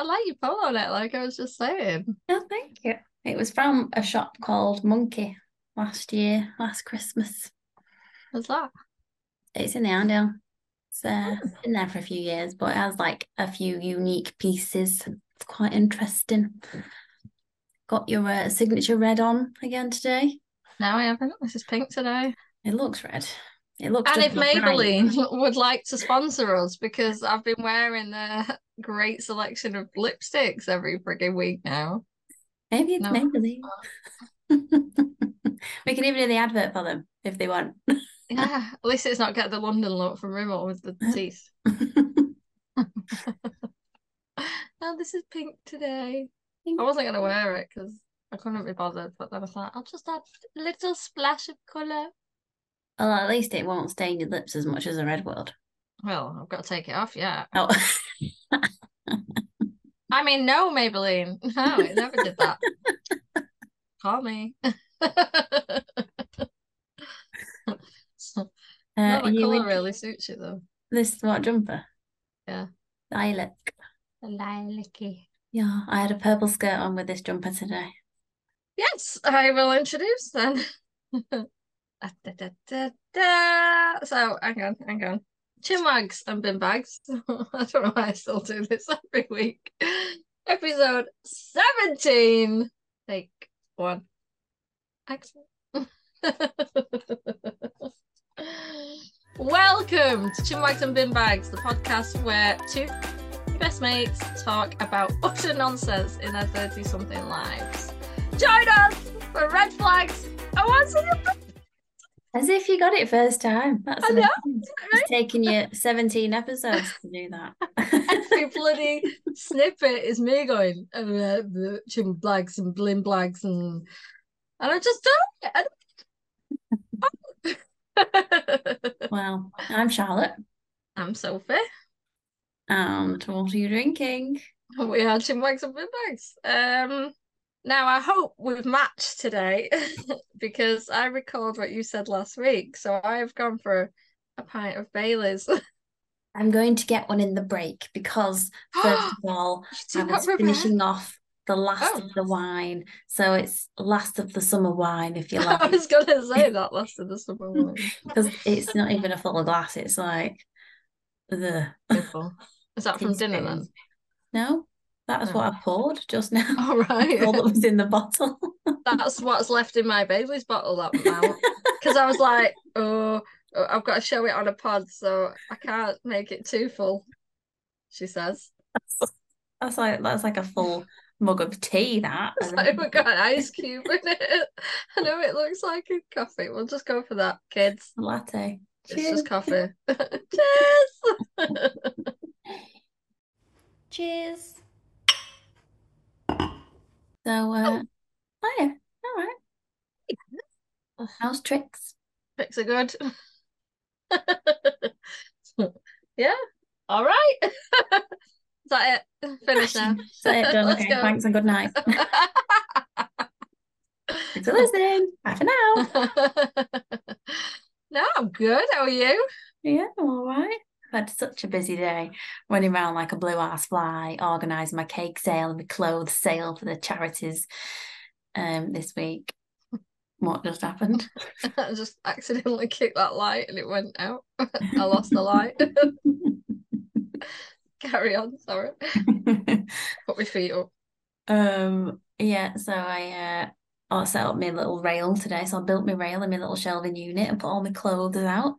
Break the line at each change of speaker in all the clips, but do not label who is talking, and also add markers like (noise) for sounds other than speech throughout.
I like your on it, like I was just saying.
Oh, thank you. It was from a shop called Monki last year, last Christmas.
What's that?
It's in the Arndale. It's uh, been there for a few years, but it has like a few unique pieces. It's quite interesting. Got your uh, signature red on again today.
No, I haven't. This is pink today.
It looks red. It looks.
And if. Maybelline (laughs) would like to sponsor us, because I've been wearing their (laughs) great selection of lipsticks every frigging week now.
maybe it's
No.
Maybelline. (laughs) we can even do the advert for them if they want.
Yeah, at least it's not get the London look from Rimmel with the teeth. Oh, this is pink today. I wasn't gonna wear it because I couldn't be bothered, but then I thought I'll just add a little splash of colour.
Well, at least it won't stain your lips as much as a red would.
Well, I've got to take it off, yeah.
Oh, (laughs)
I mean, no, Maybelline. (laughs) No, it never did that. Call me. (laughs)
uh,
no, the colour
in
really suits you though.
this what jumper?
Yeah.
Lilac.
Lilac-y.
Yeah, I had a purple skirt on with this jumper today.
Yes, I will introduce then. Da, da, da, da. So hang on, hang on. Chin wags and bin bags. (laughs) I don't know why I still do this every week. Episode 17. Take one. Excellent. (laughs) Welcome to Chin Wags and Bin Bags, the podcast where two best mates talk about utter nonsense in their 30 something lives. Join us for red flags and your
As if you got it first time. That's
I know.
It's taken you (laughs) 17 episodes to do that. (laughs)
every bloody snippet is me going uh, the chin blags and blim blags and and I just don't. (laughs)
Well, I'm Charlotte.
I'm Sophie.
And what are you drinking?
We are chin wags and bin bags. Um, now I hope we've matched today (laughs) because I recalled what you said last week, so I've gone for a pint of Bailey's. (laughs)
I'm going to get one in the break because, first (gasps) of all, I was finishing off the last
Oh.
of the oh. wine. So it's last of the summer wine, if you (laughs) like.
I was gonna say that last of the summer one.
Because it's not even a full glass. It's like the.
Is that from dinner then?
No, that was what I uh-huh. poured just now.
All (laughs) right.
All that was in the bottle. (laughs)
That's what's left in my Bailey's bottle that amount. Because (laughs) I was like, oh, oh I've got to show it on a pod, so I can't make it too full. She says.
That's like that's like a full mug of tea. That
It's like we've got an ice cube in it. I know it looks like a coffee. We'll just go for that, kids.
latte.
It's just coffee. Cheers.
Cheers. So, uh, oh yeah, all right. How's tricks?
Tricks are good. (laughs) yeah. All right. (laughs) Is that it? Finish now. (laughs)
Is that it done?
Let's
Okay,
go.
thanks and good night. Thanks for listening. Bye for now.
no, I'm good. How are you?
Yeah, I'm all right. I've had such a busy day running around like a blue ass fly, organising my cake sale and my clothes sale for the charities um this week. What just happened? (laughs)
I just accidentally kicked that light and it went out. (laughs) I lost the light. (laughs) Carry on. Sorry. Put my feet up.
Um, yeah, so I uh I set up my little rail today. So I built my rail in my little shelving unit and put all my clothes out.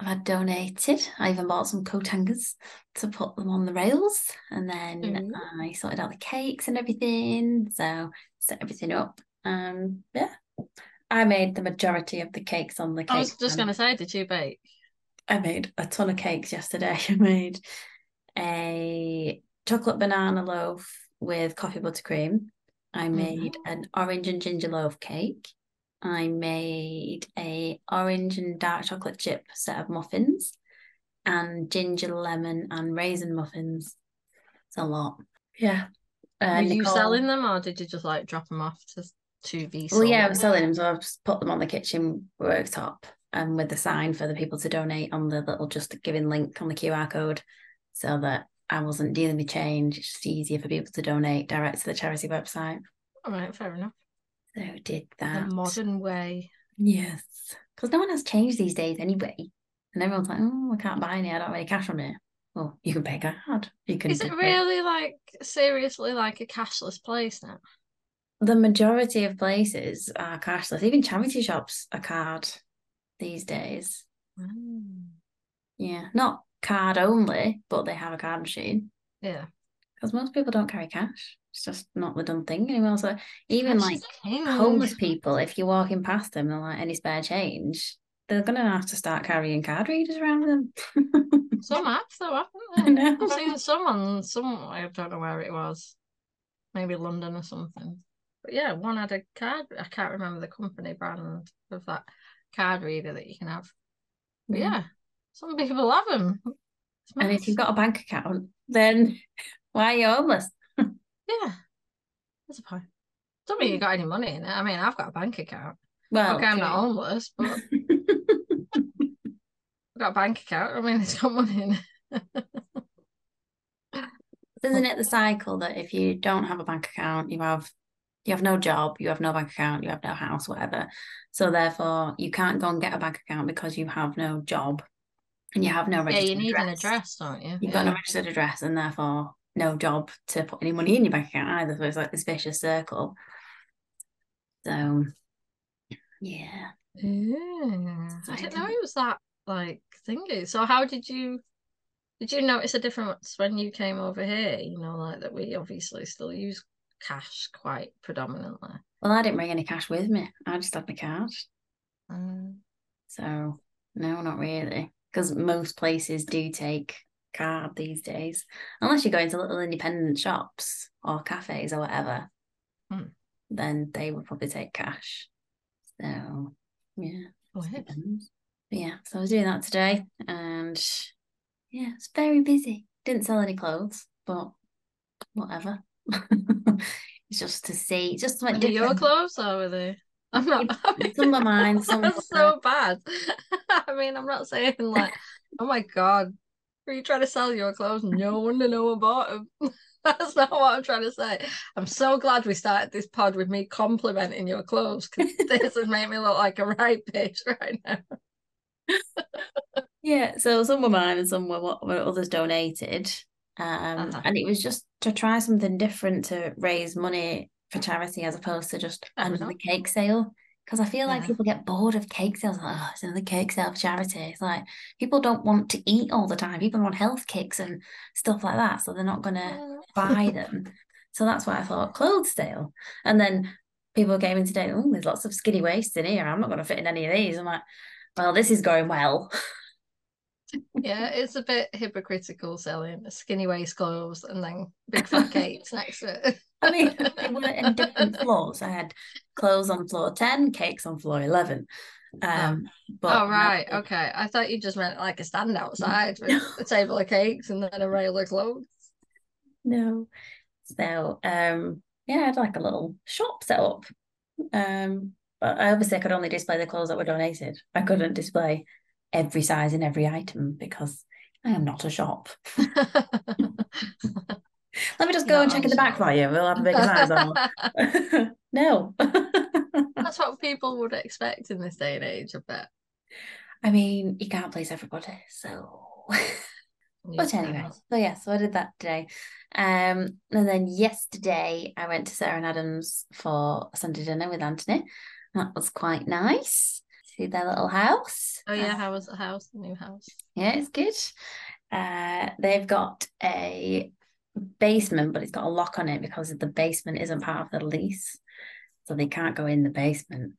I've had donated. I even bought some coat hangers to put them on the rails. And then
Ooh.
I sorted out the cakes and everything. So set everything up. Um, yeah. I made the majority of the cakes on the cake.
I was just going to say, did you bake?
I made a ton of cakes yesterday. (laughs) I made a chocolate banana loaf with coffee buttercream. I made an orange and ginger loaf cake. I made a orange and dark chocolate chip set of muffins and ginger lemon and raisin muffins. It's a lot. Yeah. Uh,
Were you selling them or did you just like drop them off to, to be
Well, yeah, I was selling them, so I've just put them on the kitchen worktop and with the sign for the people to donate on the little just giving link on the QR code so that I wasn't dealing with change. It's just easier for people to donate direct to the charity website.
All right, fair enough.
So did that.
The modern way.
Yes. Because no one has changed these days anyway. And everyone's like, oh, I can't buy any. I don't have any cash on me. Well, you can pay card. You can
Is it really like seriously like a cashless place now?
The majority of places are cashless. Even charity shops are card these days.
Mm.
Yeah. Not card only, but they have a card machine.
Yeah.
Because most people don't carry cash. It's just not the done thing anymore. So even like homeless people, if you're walking past them and they're like any spare change, they're gonna have to start carrying card readers around with them. (laughs)
Some have though,
I
haven't they?
know.
I've seen someone, some I don't know where it was. Maybe London or something. But yeah, one had a card I can't remember the company brand of that card reader that you can have. But
Yeah.
yeah, some people have them.
And if you've got a bank account, then (laughs) why are you homeless?
Yeah. That's a point. Don't mean you hmm. got any money in it. I mean, I've got a bank account.
Well,
okay, I'm not homeless, but (laughs) I've got a bank account. I mean, (laughs) it's got money in it.
isn't it the cycle that if you don't have a bank account, you have you have no job, you have no bank account, you have no house, whatever. So therefore, you can't go and get a bank account because you have no job and you have no
Yeah, you need an
address.
address, don't you?
You've got no registered address and therefore no job to put any money in your bank account either. So it's like this vicious circle. So yeah.
Yeah. I
I
didn't know it was that like thingy. So how did you did you notice a difference when you came over here? You know, like that we obviously still use cash quite predominantly.
Well, I didn't bring any cash with me. I just had my card.
Um,
So no, not really. Because most places do take card these days. Unless you go into little independent shops or cafes or whatever.
Hmm.
Then they would probably take cash. So yeah.
weird.
yeah, so I was doing that today and yeah, it's very busy. Didn't sell any clothes, but whatever. (laughs) it's just to see, just something
your clothes or were they? I'm not. I mean,
Some are mine, some (laughs)
That's so bad. (laughs) I mean, I'm not saying like, oh my god, are you trying to sell your clothes? No one to know about them. (laughs) That's not what I'm trying to say. I'm so glad we started this pod with me complimenting your clothes because (laughs) this has made me look like a right bitch (laughs) right now.
Yeah, so some were mine and some were what were others donated. Um,
Uh-huh.
and it was just to try something different to raise money for charity as opposed to just another cake sale. Because I feel like
Yeah.
people get bored of cake sales. Like, oh, it's another cake sale for charity. It's like people don't want to eat all the time. People want health kicks and stuff like that. So they're not gonna buy them. So that's why I thought clothes sale. And then people came in today, oh, there's lots of skinny waists in here. I'm not gonna fit in any of these. I'm like, well, this is going well.
Yeah, it's a bit hypocritical selling skinny waist clothes and then big fat (laughs) cakes next to it.
I mean, they were in different floors. I had clothes on floor 10, cakes on floor 11. Um, but
oh right, okay. I thought you just meant like a stand outside (laughs) with a table of cakes and then a rail of clothes.
No. So, um, yeah, I had like a little shop set up. Um, but I obviously I could only display the clothes that were donated. I couldn't display every size in every item because I am not a shop. (laughs) (laughs) Let me just go
Not
and check in the back for you. We'll have a bigger size on. (laughs) no.
That's what people would expect in this day and age, I bet.
I mean, you can't please everybody, so. (laughs) But anyway, so yeah, so I did that today. Um, and then yesterday I went to Sarah and Adams for a Sunday dinner with Anthony. That was quite nice. See their little house.
Oh yeah,
Uh,
how was the house, the new house?
yeah, it's good. Uh, they've got a basement, but it's got a lock on it because the basement isn't part of the lease, so they can't go in the basement.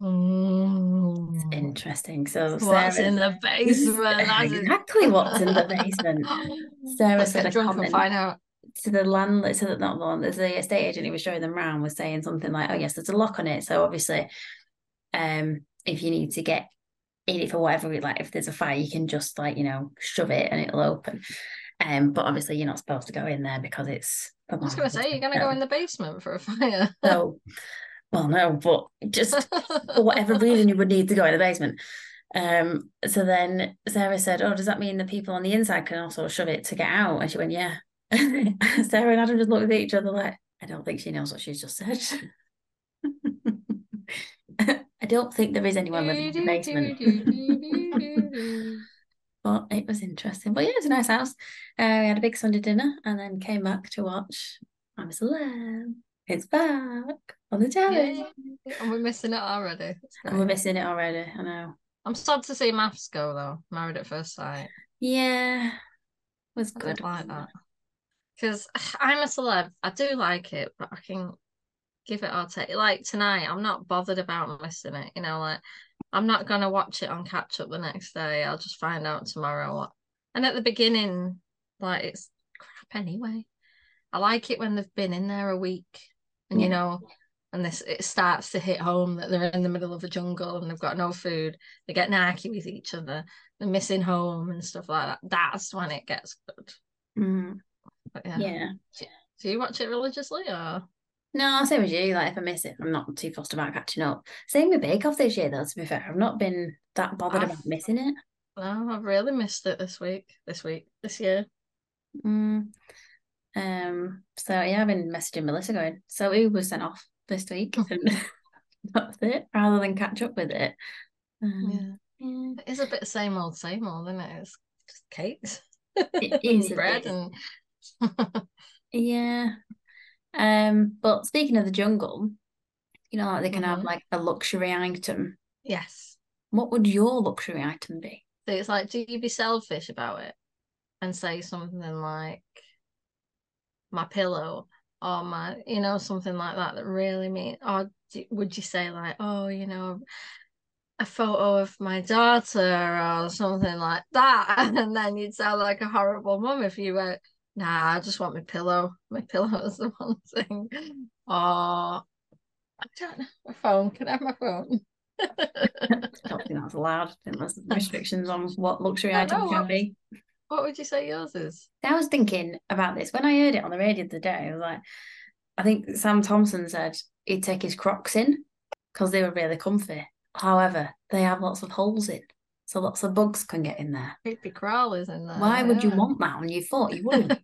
Mm.
Interesting. So
What's in the (laughs) basement?
Exactly what's in the basement. (laughs) Sarah
Let's
said
get
a
drunk and
comment.
find out.
to the landlord, to the not the landlord, the estate agent who was showing them around was saying something like, "Oh yes, there's a lock on it. So obviously, um, if you need to get in it for whatever, like if there's a fire, you can just like you know shove it and it'll open. Um, but obviously you're not supposed to go in there because it's.
I was going to say, you're going to go in the basement for a fire. (laughs)
So, well, no, but just (laughs) for whatever reason you would need to go in the basement. Um, so then Sarah said, Oh, does that mean the people on the inside can also shove it to get out? And she went, Yeah. (laughs) Sarah and Adam just looked at each other like, I don't think she knows what she's just said. I don't think there is anyone living in the basement. But it was interesting. But yeah, it's a nice house. Uh, we had a big Sunday dinner and then came back to watch I'm a Celeb. It's back on the telly.
And we're missing it already.
And we're missing it already. I know.
I'm sad to see MAFS go though. Married at First Sight.
Yeah, was good.
like that. Because (sighs) I'm a celeb. I do like it, but I can give it or take it. Like tonight, I'm not bothered about missing it. You know, like I'm not gonna watch it on catch up the next day. I'll just find out tomorrow what. And at the beginning, like it's crap anyway. I like it when they've been in there a week, and you know, and this it starts to hit home that they're in the middle of a jungle and they've got no food. They get narky with each other. They're missing home and stuff like that. That's when it gets good.
Mm,
But yeah.
yeah.
Do you watch it religiously or?
No, same as you. Like if I miss it, I'm not too fussed about catching up. Same with Bake Off this year, though. To be fair, I've not been that bothered
I've-
about missing it.
No, I've really missed it this week. This week, this year.
Mm. Um. So yeah, I've been messaging Melissa going. So who was sent off this week? (laughs) And (laughs) that's it. Rather than catch up with it. Um,
Yeah.
yeah.
It is a bit same old, same old, isn't it? It's just cakes.
It (laughs) is
bread
bit.
and
Yeah. Um, but speaking of the jungle, you know, like they can have
Mhm.
like a luxury item.
yes.
What would your luxury item be?
So it's like, do you be selfish about it and say something like my pillow or my, you know, something like that that really mean, or do, would you say like, oh, you know, a photo of my daughter or something like that, (laughs) and then you'd sound like a horrible mum if you went, nah, I just want my pillow. My pillow (laughs) is the one thing. Oh, I don't know, my phone. Can I have my phone?
I don't think that's allowed. I think there's (laughs) restrictions on what luxury item can
what-
be.
What would you say yours is?
I was thinking about this when I heard it on the radio the other day. I was like, I think Sam Thompson said he'd take his Crocs in because they were really comfy. However, they have lots of holes in, so lots of bugs can get in there.
Creepy crawlers in there.
Why would you want that on your foot? You wouldn't.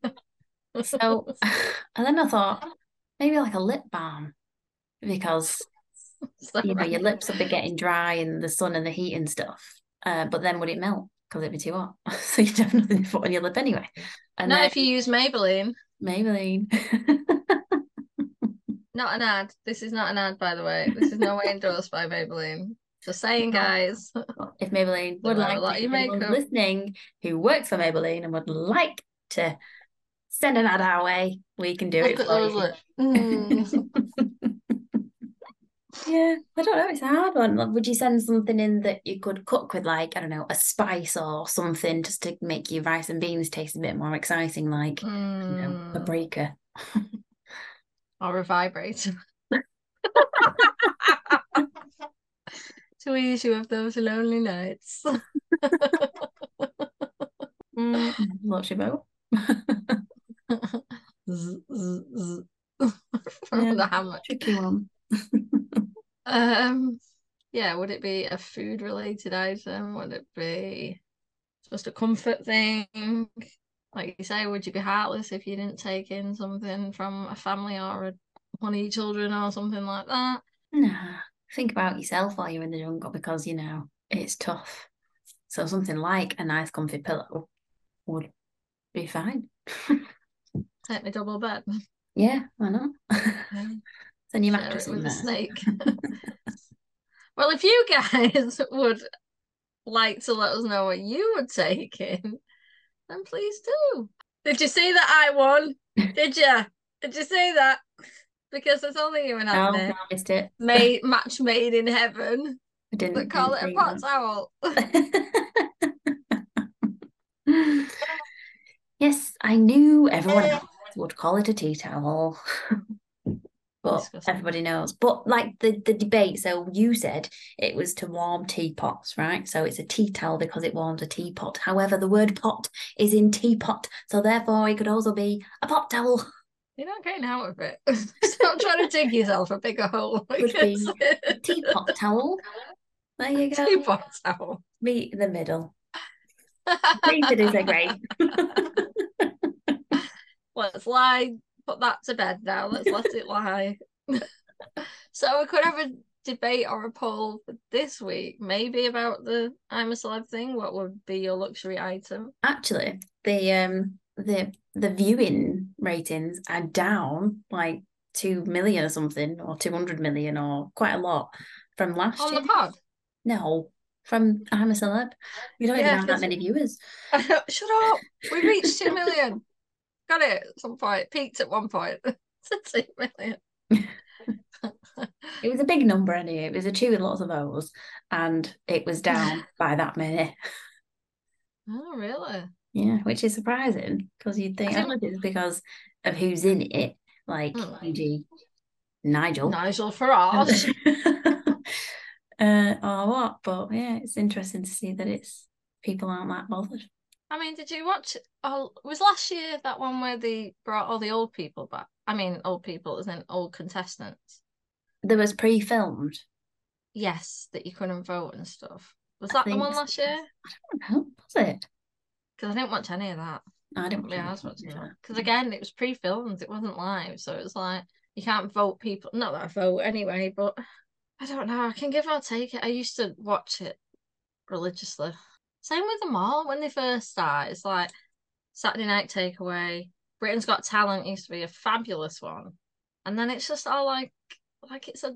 So, (laughs) (laughs) and then I thought maybe like a lip balm because (laughs)
So
you know your lips would be getting dry in the sun and the heat and stuff. Uh, but then would it melt because it'd be too hot? so you'd have nothing to put on your lip anyway. And
Not
then
if you use Maybelline.
Maybelline.
Not an ad. This is not an ad, by the way. This is no way endorsed by Maybelline. Just saying, guys.
if Maybelline would like
a
to, listening who works for Maybelline and would like to send an ad our way, we can do
Look
it for you.
Mm. (laughs)
Yeah, I don't know. It's a hard one. Like, would you send something in that you could cook with, like, I don't know, a spice or something just to make your rice and beans taste a bit more exciting, like, you know,
Mm.
paprika?
Or a vibrator. (laughs) (laughs) to ease you of those lonely nights.
Mm, what's your boat?
Z- z- z-
Yeah.
The hammock.
Tricky one.
Um, yeah, would it be a food related item? Would it be just a comfort thing? Like you say, would you be heartless if you didn't take in something from a family or a, one of your children or something like that?
Nah, think about yourself while you're in the jungle because, you know, it's tough. So something like a nice comfy pillow would be fine. (laughs)
Take me double bed.
Yeah, why not? (laughs) Send your
Share
mattress
with a snake. (laughs) well, if you guys would like to let us know what you would take in, then please do. Did you see that I won? Did you? Did you see that? Because it's only you and
oh,
Anthony.
no, I missed it.
Made (laughs) match made in heaven.
I didn't,
But call it a pot towel. (laughs)
yes, I knew everyone eh. else would call it a tea towel. (laughs) But
Disgusting.
everybody knows. But like the, the debate, so you said it was to warm teapots, right? So it's a tea towel because it warms a teapot. However, the word pot is in teapot, so therefore it could also be a pot towel.
You're not getting out of it. (laughs) Stop trying to dig yourself a bigger hole.
Could be teapot towel. There you go.
Points out.
Meet in the middle. Neither disagree.
Let's lie. Put that to bed now. Let's let it lie. (laughs) so we could have a debate or a poll this week, maybe about the I'm a celeb thing. What would be your luxury item?
Actually, the um the the viewing ratings are down like two million or something, or two hundred million, or quite a lot from last
On
year.
the pod.
No, from I'm a celeb. We don't
Yeah,
even have that many (laughs) viewers.
Shut up. We reached two million. Got it at some point. Peaked at one point. (laughs) Two million.
It was a big number anyway. It was a two with lots of O's, and it was down (laughs) by that many.
Oh, really?
Yeah, which is surprising because you'd think,
I
I don't know if it's because of who's in it, like
Hmm.
e.g. Nigel.
Nigel Farage. (laughs)
uh, or what? But yeah, it's interesting to see that it's people aren't that bothered.
I mean, did you watch? Oh, was last year that one where they brought all the old people back? I mean, old people as in old contestants.
There was pre-filmed.
Yes, that you couldn't vote and stuff. Was that the one last year?
I don't know, was it?
Because I didn't watch any of that.
I didn't.
Yeah, I was watching that. Because again, it was pre-filmed. It wasn't live, so it was like you can't vote people. Not that I vote anyway, but I don't know. I can give or take it. I used to watch it religiously. Same with them all when they first start. It's like Saturday Night Takeaway. Britain's Got Talent used to be a fabulous one, and then it's just all like like it's a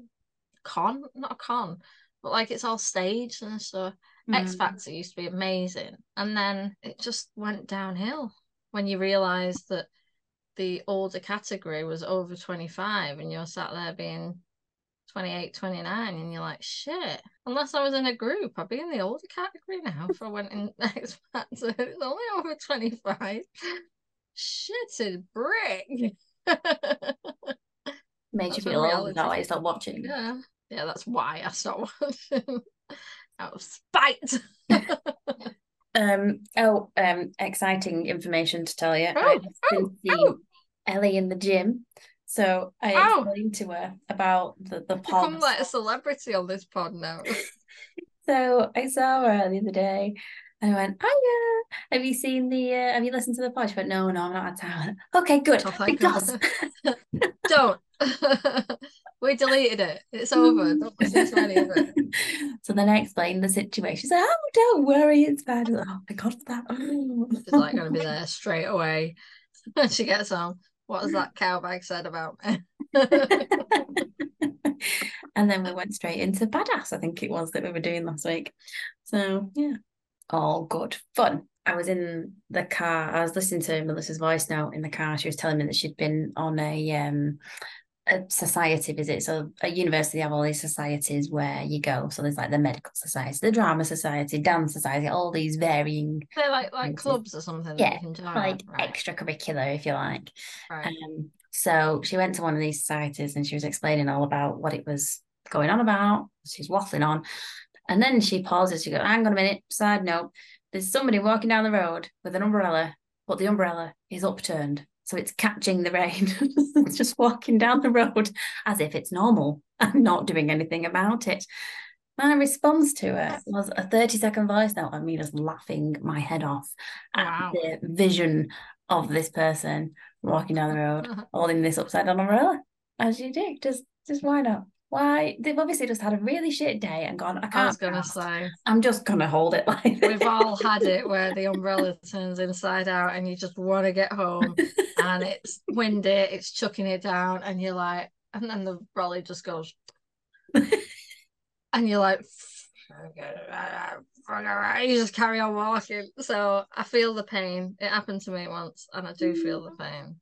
con, not a con, but like it's all staged and stuff. X
Mm.
Factor used to be amazing, and then it just went downhill when you realised that the older category was over 25 and you're sat there being 28, 29, and you're like, shit, unless I was in a group, I'd be in the older category now if I went in (laughs) X Factor. It's only over 25. Shitted brick. (laughs)
Made
That's
you feel old.
reality
Is that why you stopped watching?
yeah. Yeah, that's why I stopped (laughs) watching. Out of spite. (laughs)
Um. Oh. Um. Exciting information to tell you. I
Oh,
just
oh,
seeing
oh.
Ellie in the gym. So I
Oh.
explained to her about the the
Become
pods.
like a celebrity on this pod now. (laughs)
So I saw her the other day and I went, Oh yeah, have you seen the uh, have you listened to the pod? She went, No, no, I'm not at time. Okay, good.
Oh,
Because
Don't. We deleted it. It's (laughs) over. Don't listen to any of it.
so then I explained the situation. She said, Oh, don't worry, it's fine. Was like, oh my god, that
She's like going to be there straight away. When (laughs) she gets home. What has that cowbag said about me? (laughs)
and then we went straight into badass, I think it was that we were doing last week. So yeah, all good fun. I was in the car. I was listening to Melissa's voice note in the car. She was telling me that she'd been on a um a society visit. So at university they have all these societies where you go. So there's like the medical society, the drama society, dance society, all these varying
They're like like
Places.
clubs or something
Yeah,
that you can
like
right,
extracurricular, if you like.
right.
Um, so she went to one of these societies and she was explaining all about what it was going on about. She's waffling on. And then she pauses. She goes, hang on a minute. Side note, there's somebody walking down the road with an umbrella, but the umbrella is upturned. So it's catching the rain, It's (laughs) just walking down the road as if it's normal and not doing anything about it. My response to it was a 30 second voice note of me just laughing my head off at
Wow.
the vision of this person walking down the road (laughs) holding this upside down umbrella. As you do, just just why not? Why they've obviously just had a really shit day and gone, I
I was gonna
fast.
say
I'm just gonna hold it like
we've all had it where the (laughs) umbrella turns inside out and you just want to get home and it's windy, it's chucking it down, and you're like, and then the brolly just goes, and you're like, you just carry on walking. So I feel the pain. It happened to me once, and I do feel the pain.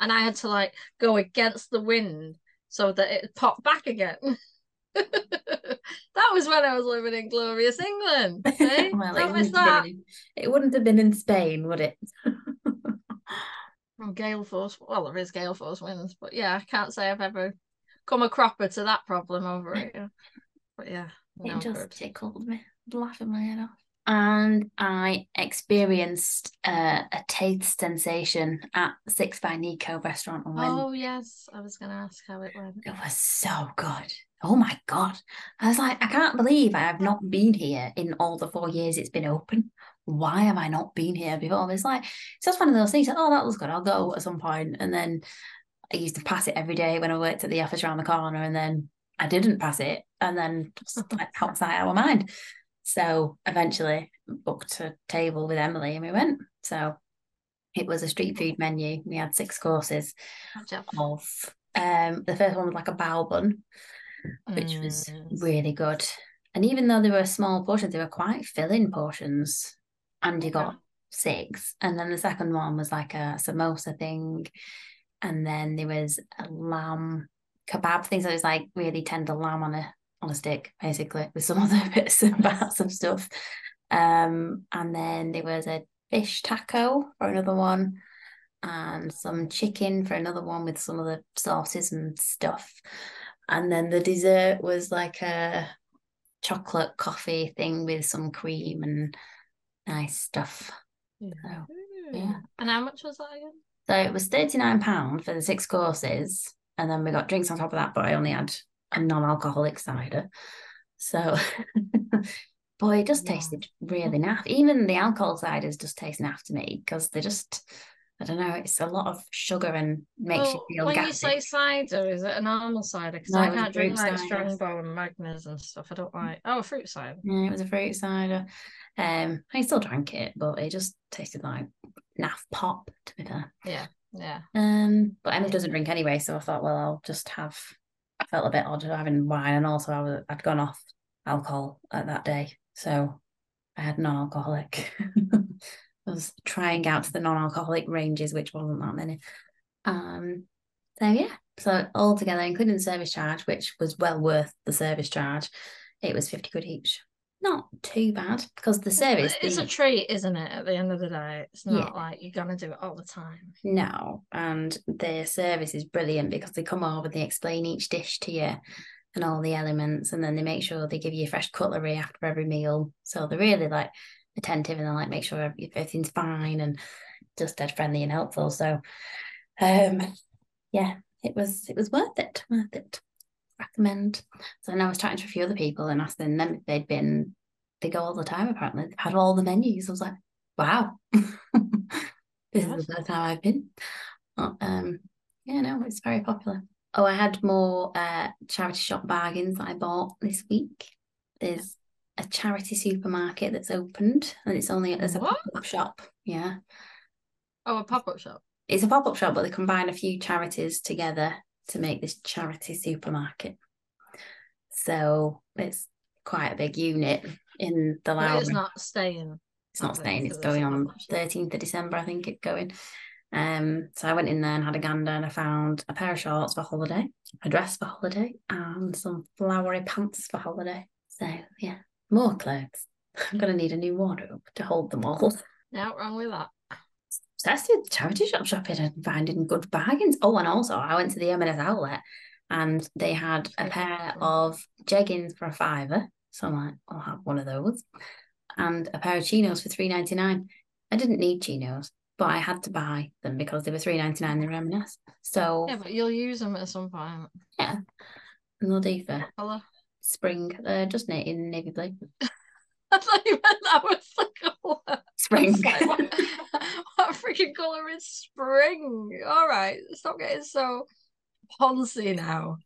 And I had to like go against the wind so that it popped back again. (laughs) that was when I was living in glorious England. Eh? (laughs)
Well, it wouldn't, been it wouldn't have been in Spain, would it? (laughs)
From gale force. Well, there is gale force winds, but yeah, I can't say I've ever come a cropper to that problem over here. But yeah, no
it just
good.
tickled me, laughing my head off. and I experienced uh, a taste sensation at Six by Nico restaurant on.
Oh yes, I was going to ask how it went.
It was so good. Oh my god! I was like, I can't believe I have not been here in all the four years it's been open. Why have I not been here before? It's like it's just one of those things. Like, oh, that looks good. I'll go at some point. and then I used to pass it every day when I worked at the office around the corner, and then I didn't pass it, and then just (laughs) like outside our mind. So eventually booked a table with Emily and we went. So it was a street food menu. We had six courses of um the first one was like a bao bun, which was
Mm.
really good. And even though they were small portions, they were quite filling portions. And you got six. And then the second one was like a samosa thing. And then there was a lamb kebab thing. So it was like really tender lamb on a on a stick, basically, with some (laughs) other bits and bats of stuff. Um, and then there was a fish taco for another one, and some chicken for another one with some of the sauces and stuff. And then the dessert was like a chocolate coffee thing with some cream and nice stuff.
Yeah.
yeah.
And how much was that again?
So it was £39 for the six courses. And then we got drinks on top of that, but I only had a non alcoholic cider. So, (laughs) boy, it just
Yeah.
tasted really naff. Even the alcohol ciders just taste naff to me because they just, I don't know, it's a lot of sugar and makes
Well,
you feel
when you
gassy.
say cider, is it a normal cider? Because
No,
I
it was a
can't drink like
cider.
Strongbow and Magners and stuff. I don't like. Oh, a fruit cider.
Yeah, it was a fruit cider. Um, I still drank it, but it just tasted like naff pop, to be fair.
Yeah, yeah.
Um, but Emily doesn't drink anyway, so I thought, well, I'll just have. I felt a bit odd having wine, and also I was I'd gone off alcohol at that day, so I had non-alcoholic. (laughs) I was trying out the non-alcoholic ranges, which wasn't that many. Um, so yeah, so all together, including the service charge, which was well worth the service charge, it was fifty quid each. Not too bad because the service.
It's
the-
a treat, isn't it? At the end of the day, it's not
Yeah.
like you're gonna do it all the time.
No, and their service is brilliant because they come over, they explain each dish to you and all the elements, and then they make sure they give you fresh cutlery after every meal. So they're really like attentive and they like make sure everything's fine and just dead friendly and helpful. So, um, yeah, it was it was worth it, worth it. Recommend. So then I was chatting to a few other people and asking them if they'd been. They go all the time apparently. They've had all the menus. I was like, wow. (laughs) this is the first time I've been. But, um, yeah, no, it's very popular. Oh, I had more uh charity shop bargains that I bought this week. There's a charity supermarket that's opened and it's only there's a pop-up shop. Yeah.
Oh, a pop up shop.
It's a pop-up shop, but they combine a few charities together to make this charity supermarket. So it's quite a big unit in the
But it's not staying.
It's not staying, it's going on 13th of December, I think it's going. Um, so I went in there and had a gander and I found a pair of shorts for holiday, a dress for holiday, and some flowery pants for holiday. So yeah, more clothes. I'm gonna mm. need a new wardrobe to hold them all.
Not wrong with that.
Obsessed with charity shop shopping and finding good bargains. Oh, and also I went to the M&S outlet and they had a pair of jeggings for a fiver. So I'm like, I'll have one of those. And a pair of chinos for three ninety nine. I didn't need chinos, but I had to buy them because they were three ninety nine. They were M&S. So
Yeah, but you'll use them at some point.
and they'll do for
Hello.
Spring. Uh, just na- in navy blue. (laughs)
I thought you meant that was the colour.
Spring. (laughs)
Like, what, (laughs) what freaking colour is spring? All right, stop getting so poncy now.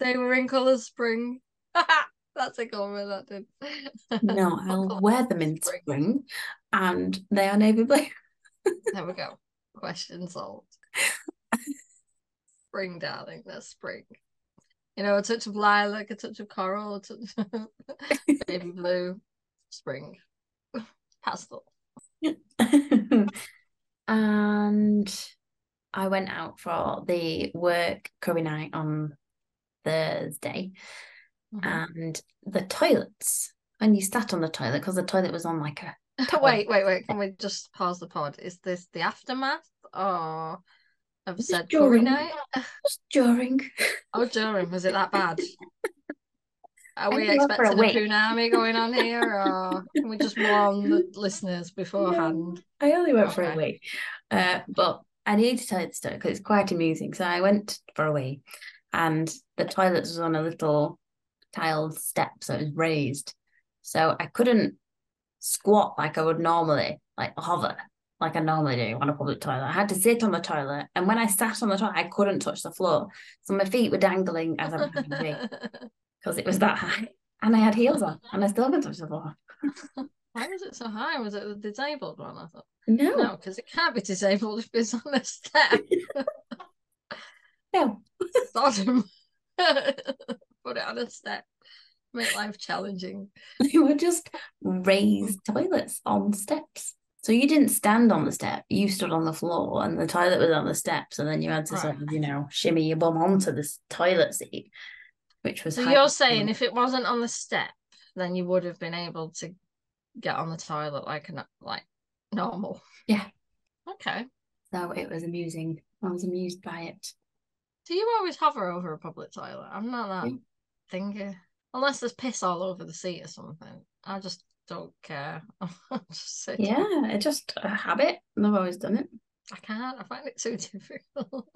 They were in colour spring. That's a comment that did.
no, I'll wear them in
spring?
spring, and they are navy blue.
There we go. Question solved. spring, darling. That's spring. You know, a touch of lilac, a touch of coral, a touch of (laughs) baby (laughs) blue, spring, (laughs) pastel.
and I went out for the work curry night on Thursday,
Mhm.
and the toilets. When you sat on the toilet, because the toilet was on like a
wait, wait, wait. Can we just pause the pod? Is this the aftermath or of
Just
said
during.
night?
just during. (laughs)
Oh, during. Was it that bad? Are we
only went for a
expecting a,
week.
punami going on here, or can we just warn the (laughs) listeners beforehand?
I only went for a
Okay.
wee. Uh, but I need to tell you the story because it's quite amusing. So I went for a wee and the toilet was on a little tiled step, so it was raised. So I couldn't squat like I would normally, like hover, like I normally do on a public toilet. I had to sit on the toilet, and when I sat on the toilet, I couldn't touch the floor. So my feet were dangling as I was (laughs) having a wee because it was that high. And I had heels on, and I still couldn't touch the floor. (laughs)
Why was it so high? Was it the disabled one? I thought
No,
no, because it can't be disabled if it's on a step. (laughs)
no.
Sodom. Put it on a step. Make life challenging.
They were just raised toilets on steps. So you didn't stand on the step, you stood on the floor and the toilet was on the steps, and then you had to sort of, you know, shimmy your bum onto this toilet seat, which was
So you're saying if it wasn't on the step, then you would have been able to get on the toilet like a, like normal.
Yeah.
Okay.
so it was amusing. I was amused by it.
Do you always hover over a public toilet? I'm not that
Yeah.
thingy. Unless there's piss all over the seat or something. I just don't care. (laughs) Just.
Yeah, it's just a habit. and I've always done it.
I can't. I find it too (laughs) difficult.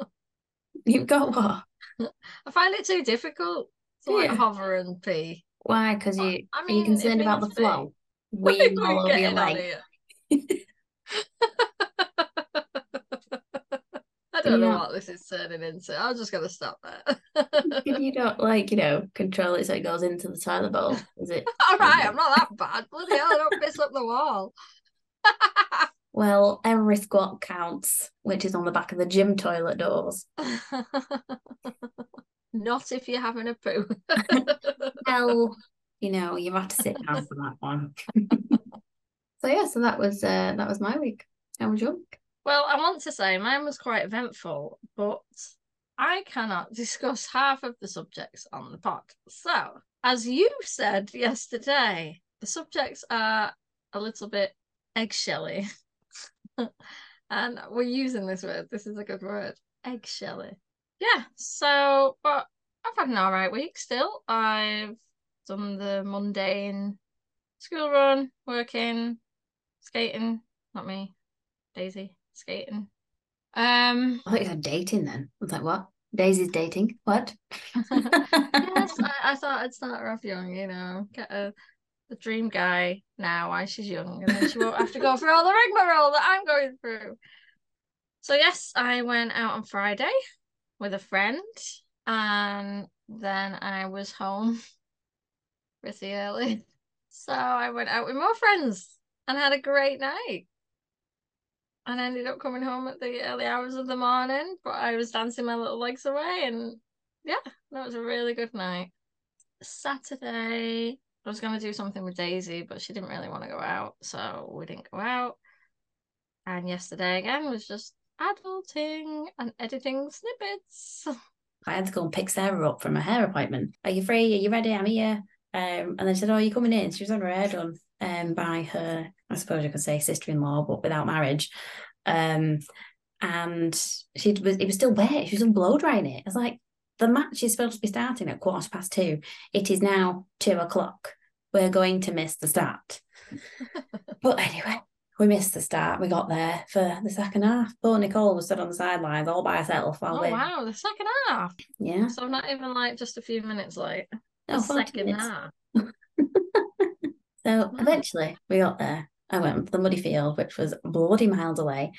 You've got what? (laughs)
I find it too difficult to like
Yeah.
hover and pee.
Why? Because you
I
are you
mean,
concerned about the
needs to be.
flow? Weeing all over your leg.
Don't know what this is turning into. I'm just gonna stop there.
Can you don't like, you know, control it so it goes into the toilet bowl? Is it (laughs)
All right, I'm not that bad. Bloody hell, I don't piss up the wall. (laughs)
Well, every squat counts, which is on the back of the gym toilet doors. (laughs)
Not if you're having a poo.
Well, you know, you have to sit down for that one. so yeah, so that was uh that was my week. How was your week?
Well, I want to say mine was quite eventful, but I cannot discuss half of the subjects on the pod. So, as you said yesterday, the subjects are a little bit eggshelly. (laughs) and we're using this word. This is a good word. Eggshelly. Yeah, so, but I've had an all right week still. I've done the mundane school run, working, skating, not me, Daisy, skating. Um,
I thought you said dating then. I was like, what? Daisy's dating? What? (laughs)
yes, (laughs) I, I thought I'd start her off young, you know, get a the dream guy now while she's young, and then she won't have to go through all the rigmarole that I'm going through. So yes, I went out on Friday with a friend, and then I was home pretty early. (laughs) So I went out with more friends and had a great night. And ended up coming home at the early hours of the morning, but I was dancing my little legs away, and yeah, that was a really good night. Saturday, I was going to do something with Daisy, but she didn't really want to go out, so we didn't go out. And yesterday again was just adulting and editing snippets.
I had to go and pick Sarah up from her hair appointment. Are you free? Are you ready? I'm here. Um, and she said, Oh, you coming in? She was on her hair done um, by her, I suppose you could say sister in law, but without marriage. Um, and she was, it was still wet. She was on blow drying it. I was like, The match is supposed to be starting at quarter past two. It is now two o'clock. We're going to miss the start. (laughs) but anyway, we missed the start. We got there for the second half. Poor Nicole was stood on the sidelines all by herself while
Oh
we
wow, the second half.
yeah.
So not even like just a few minutes late.
No,
The
40
second
minutes.
half. (laughs)
So eventually we got there. I went to the muddy field, which was bloody miles away.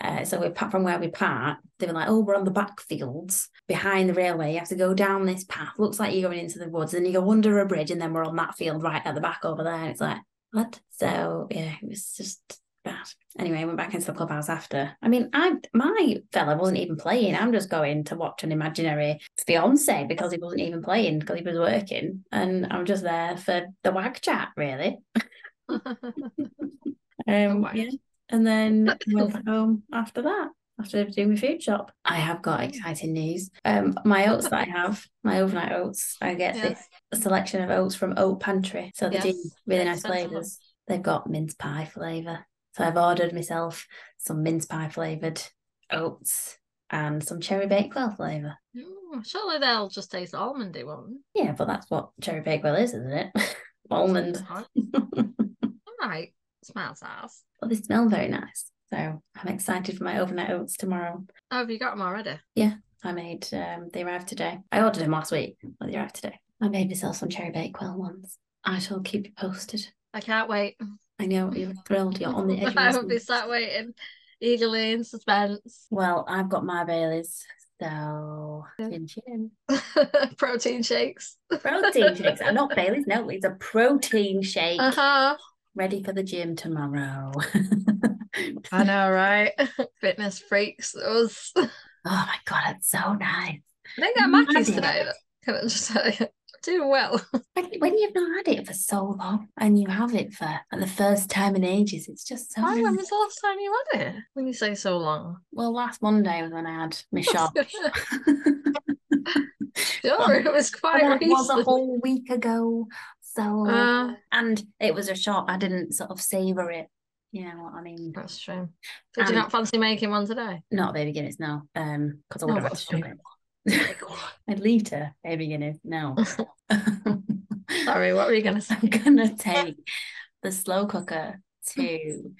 Uh, so we from where we parked, they were like, "Oh, we're on the back fields behind the railway. You have to go down this path. Looks like you're going into the woods, and you go under a bridge, and then we're on that field right at the back over there." It's like, what? So yeah, it was just bad. Anyway, I went back into the clubhouse after. I mean, I my fella wasn't even playing. I'm just going to watch an imaginary fiance because he wasn't even playing because he was working, and I'm just there for the wag chat, really. Um, yeah. And then (laughs) went home after that, after doing my food shop. I have got exciting news. Um, my oats that I have, my overnight oats, I get
Yes.
this selection of oats from Oat Pantry. So they do really nice flavours. They've got mince pie flavour. So I've ordered myself some mince pie flavoured oats. and some cherry bakewell flavour.
Ooh, surely they'll just taste almondy, won't
Yeah, but that's what cherry bakewell is, isn't it? (laughs) Almond. (laughs)
they? Right. Smells nice.
but they smell very nice. So I'm excited for my overnight oats tomorrow.
Oh, have you got them already?
Yeah, I made um they arrived today. I ordered them last week, but they arrived today. I made myself some cherry bakewell ones. I shall keep you posted.
I can't wait.
I know you're thrilled. You're on the edge. (laughs)
I will be sat waiting eagerly in suspense.
Well, I've got my Baileys, so chin chin. (laughs)
Protein shakes.
Protein shakes. I'm not (laughs) Baileys. No, it's a protein shake.
Uh huh.
Ready for the gym tomorrow.
I know, (laughs) right? (laughs) Fitness freaks. Us.
Oh my god, it's so nice.
I think I'm
it.
today. Can I just tell you? Doing well. (laughs)
When, when you've not had it for so long and you have it for the first time in ages, it's just so
Why? When was the last time you had it? When you say so long.
Well, last Monday was when I had my shop.
sure, it was quite
that was a whole week ago. So,
Uh.
and it was a shop. I didn't sort of savor it. You know what I mean?
That's true. Did you not fancy making one today?
Not baby Guinness, no. Um, because I would
No,
have had to shop it. (laughs) I'd leave to baby Guinness. No. (laughs) (laughs)
Sorry, what were you going to say?
I'm gonna take the slow cooker to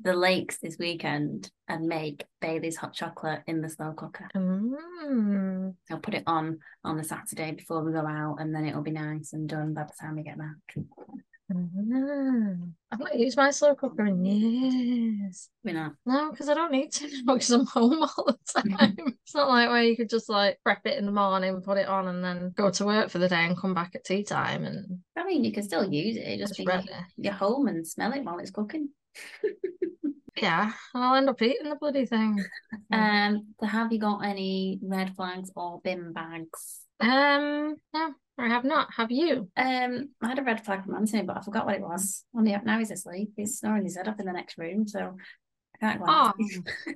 the lakes this weekend and make Bailey's hot chocolate in the slow cooker.
Mm.
I'll put it on on the Saturday before we go out, and then it'll be nice and done by the time we get back.
Mm. I've not used my slow cooker in years.
You know,
No, because I don't need to (laughs) because I'm home all the time. (laughs) it's not like where you could just like prep it in the morning, put it on, and then go to work for the day and come back at tea time and
I mean, you can still use it. Just
it's
be you're home and smell it while it's cooking. (laughs)
Yeah, I'll end up eating the bloody thing.
Um, so have you got any red flags or bin bags?
Um, no, I have not. Have you?
Um, I had a red flag from Anthony, but I forgot what it was. Only up now he's asleep. He's snoring his head up in the next room, so I can't go
Oh, (laughs)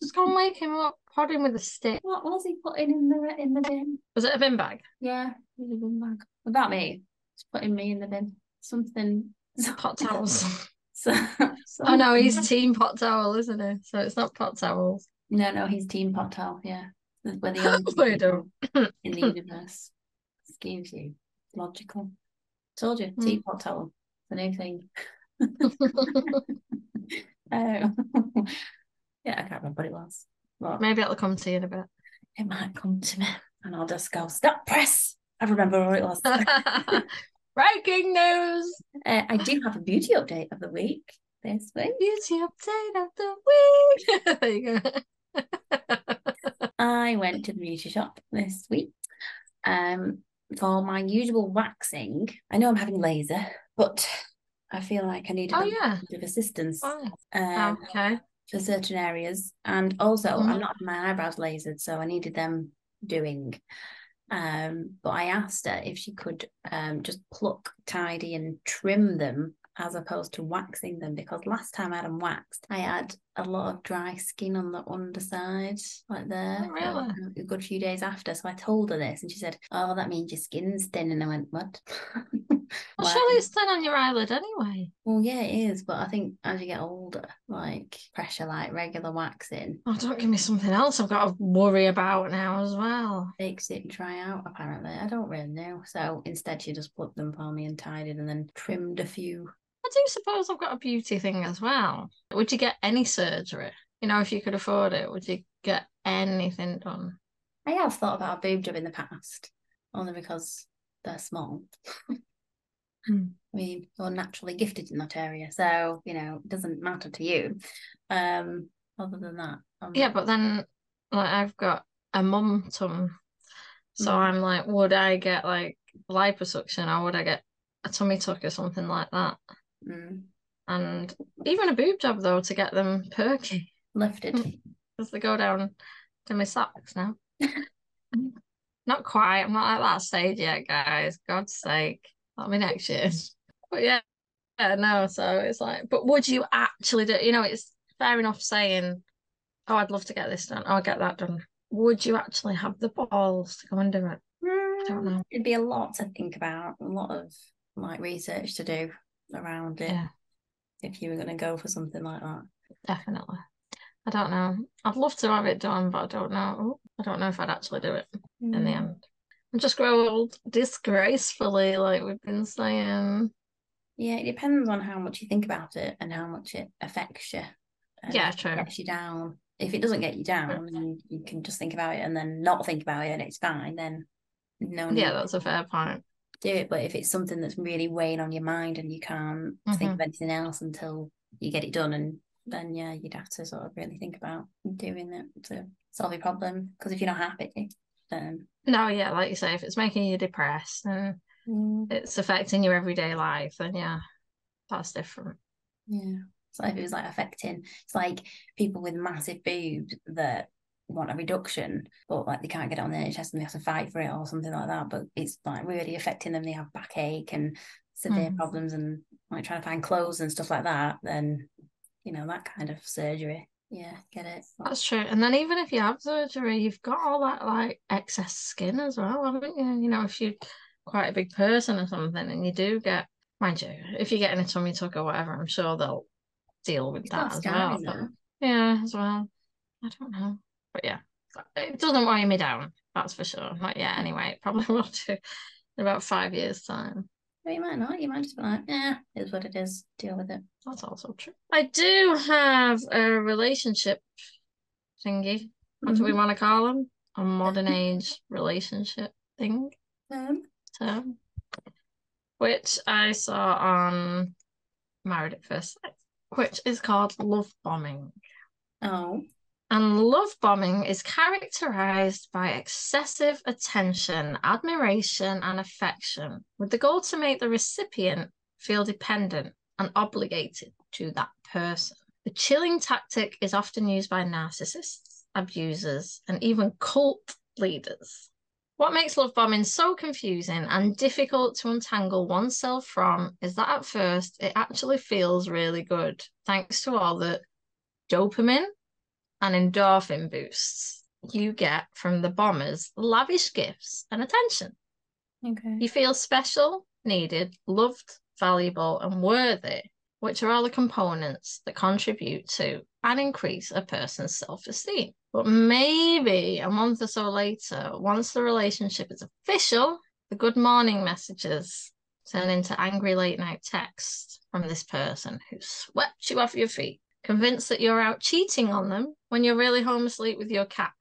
just go and wake him up, prod him with a stick.
What was he putting in the in the bin?
Was it a bin bag?
Yeah, in the bin bag. About me. He's putting me in the bin. Something.
Pot towels. (laughs) (laughs)
So,
oh no, he's (laughs) team pot towel, isn't he? So it's not pot towels.
No, no, he's team pot towel. Yeah, we're the (laughs) only in the universe. Excuse you. Logical. Told you,
Hmm.
teapot towel. The new thing. Oh, yeah, I can't remember what it was. But
Maybe it'll come to you in a bit.
it might come to me, and I'll just go stop press. I remember what it was. Uh,
Breaking news!
I do have a beauty update of the week this week.
Beauty update of the week. (laughs) there you go.
I went to the beauty shop this week um, for my usual waxing. I know I'm having laser, but I feel like I need a
Oh,
bit
yeah.
of assistance
Oh,
um,
okay.
for certain areas. And also,
Mhm.
I'm not having my eyebrows lasered, so I needed them doing. Um, but I asked her if she could um, just pluck, tidy, and trim them as opposed to waxing them because last time I had them waxed, I had a lot of dry skin on the underside, like there,
Oh, really?
a good few days after. So I told her this, and she said, "Oh, that means your skin's thin." And I went, "What?" (laughs)
Well, surely it's thin on your eyelid anyway.
Well, yeah, it is, but I think as you get older, like pressure, like regular waxing,
Oh, don't give me something else I've got to worry about now as well.
Fix it and try out. Apparently, I don't really know. So instead, she just plucked them for me and tidied, and then trimmed a few.
I do suppose I've got a beauty thing as well. Would you get any surgery? You know, if you could afford it, would you get anything done?
I have thought about a boob job in the past, only because they're small. (laughs)
Hmm.
I mean, you're naturally gifted in that area, so you know it doesn't matter to you. Um, other than that, I'm
Yeah,
not-
but then like I've got a mum tum. So
Mm.
I'm like, would I get like liposuction or would I get a tummy tuck or something like that?
Mm,
And even a boob job though to get them perky
lifted.
because they go down to my socks now. (laughs) Not quite. I'm not at that stage yet, guys. God's sake. Be next year. But yeah, yeah, no. So it's like, but would you actually do? You know, it's fair enough saying, "Oh, I'd love to get this done. Oh, I'll get that done." Would you actually have the balls to go and do it? I don't know.
It'd be a lot to think about, a lot of like research to do around it
Yeah,
if you were going to go for something like that.
definitely. I don't know. I'd love to have it done, but I don't know. I don't know if I'd actually do it mm. in the mm. end. Just grow old disgracefully, like we've been saying.
Yeah, it depends on how much you think about it and how much it affects you.
Yeah, true.
Gets you down. If it doesn't get you down, and you can just think about it and then not think about it and it's fine, then no.
Yeah, that's a fair point.
Do it, but if it's something that's really weighing on your mind and you can't mm-hmm. think of anything else until you get it done, and then yeah, you'd have to sort of really think about doing it to solve your problem. Because if you're not happy, then
no, yeah, like you say, if it's making you depressed and mm. it's affecting your everyday life, then yeah, that's different.
Yeah. So if it was like affecting, it's like people with massive boobs that want a reduction, but like they can't get it on the NHS and they have to fight for it or something like that. But it's like really affecting them. They have backache and severe mm. problems and like trying to find clothes and stuff like that. Then you know that kind of surgery yeah, get it.
That's true. And then even if you have surgery, you've got all that like excess skin as well, haven't you? You know, if you're quite a big person or something and you do get, mind you, if you're getting a tummy tuck or whatever, I'm sure they'll deal with it's that as well. But, yeah, as well. I don't know. But yeah, it doesn't weigh me down. That's for sure. Not yet, anyway. It probably (laughs) will do in about five years' time.
You might not. You might just be like, yeah, is what it is. Deal with it.
That's also true. I do have a relationship thingy. What mm-hmm. do we want to call them? A modern age relationship thing. Um. Term. Which I saw on Married at First Sight, which is called love bombing.
Oh.
And love bombing is characterized by excessive attention, admiration, and affection, with the goal to make the recipient feel dependent and obligated to that person. The chilling tactic is often used by narcissists, abusers, and even cult leaders. What makes love bombing so confusing and difficult to untangle oneself from is that at first it actually feels really good, thanks to all the dopamine and endorphin boosts you get from the bombers lavish gifts and attention.
Okay.
You feel special, needed, loved, valuable, and worthy, which are all the components that contribute to and increase a person's self esteem. But maybe a month or so later, once the relationship is official, the good morning messages turn into angry late night texts from this person who swept you off your feet convinced that you're out cheating on them when you're really home asleep with your cat.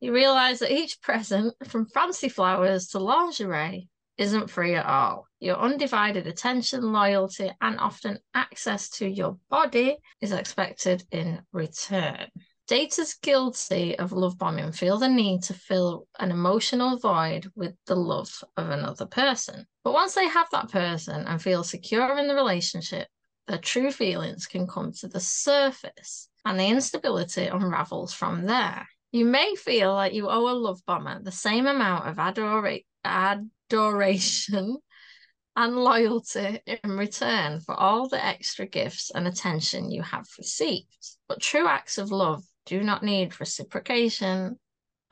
You realize that each present, from fancy flowers to lingerie, isn't free at all. Your undivided attention, loyalty, and often access to your body is expected in return. Daters guilty of love bombing feel the need to fill an emotional void with the love of another person. But once they have that person and feel secure in the relationship, their true feelings can come to the surface and the instability unravels from there. You may feel like you owe a love bomber the same amount of adora- adoration (laughs) and loyalty in return for all the extra gifts and attention you have received. But true acts of love do not need reciprocation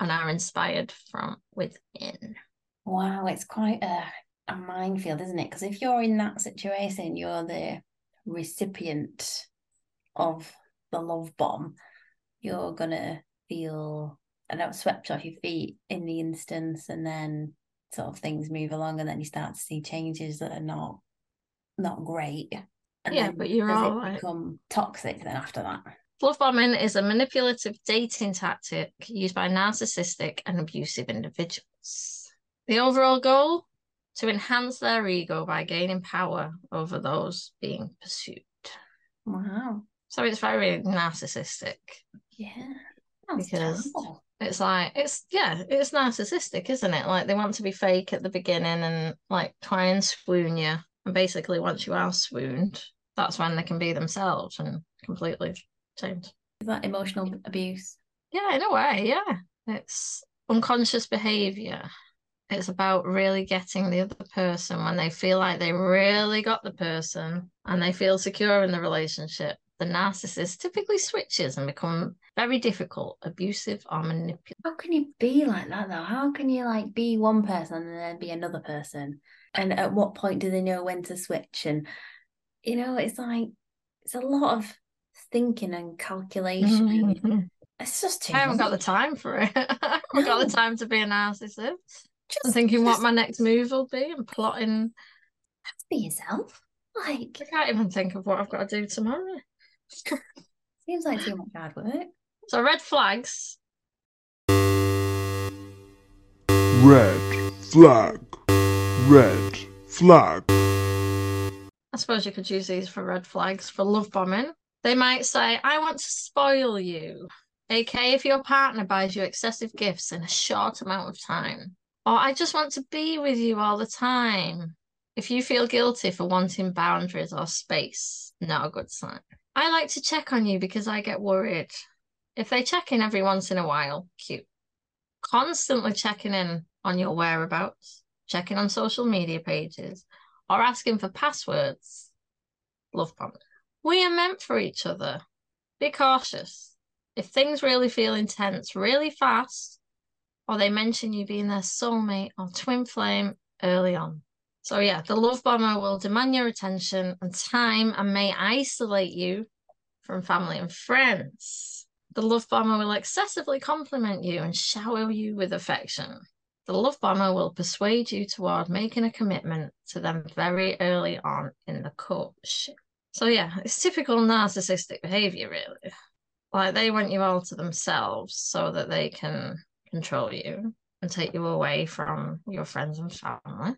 and are inspired from within.
Wow, it's quite a, a minefield, isn't it? Because if you're in that situation, you're the recipient of the love bomb, you're gonna feel and know swept off your feet in the instance, and then sort of things move along, and then you start to see changes that are not not great. And
yeah, but you're all right.
become toxic then after that.
Love bombing is a manipulative dating tactic used by narcissistic and abusive individuals. The overall goal to enhance their ego by gaining power over those being pursued.
Wow.
So it's very narcissistic.
Yeah.
because terrible. it's like it's yeah, it's narcissistic, isn't it? Like they want to be fake at the beginning and like try and swoon you. And basically once you are swooned, that's when they can be themselves and completely change.
Is that emotional abuse?
Yeah, in a way, yeah. It's unconscious behavior it's about really getting the other person when they feel like they really got the person and they feel secure in the relationship. The narcissist typically switches and become very difficult, abusive, or manipulative.
How can you be like that though? How can you like be one person and then be another person? And at what point do they know when to switch? And you know, it's like it's a lot of thinking and calculation.
Mm-hmm. (laughs)
It's just too (laughs)
I haven't got the time for it. I haven't got the time to be a narcissist. I'm
Just,
thinking what my next move will be and plotting.
be yourself. Like,
I can't even think of what I've got to do tomorrow.
seems like too much hard work.
So red flags.
Red flag. Red flag.
I suppose you could use these for red flags for love bombing. They might say, I want to spoil you. AK, if your partner buys you excessive gifts in a short amount of time. Or I just want to be with you all the time. If you feel guilty for wanting boundaries or space, not a good sign. I like to check on you because I get worried. If they check in every once in a while, cute. Constantly checking in on your whereabouts, checking on social media pages, or asking for passwords. Love bomb. We are meant for each other. Be cautious. If things really feel intense really fast, or they mention you being their soulmate or twin flame early on. So, yeah, the love bomber will demand your attention and time and may isolate you from family and friends. The love bomber will excessively compliment you and shower you with affection. The love bomber will persuade you toward making a commitment to them very early on in the courtship. So, yeah, it's typical narcissistic behavior, really. Like they want you all to themselves so that they can control you and take you away from your friends and family.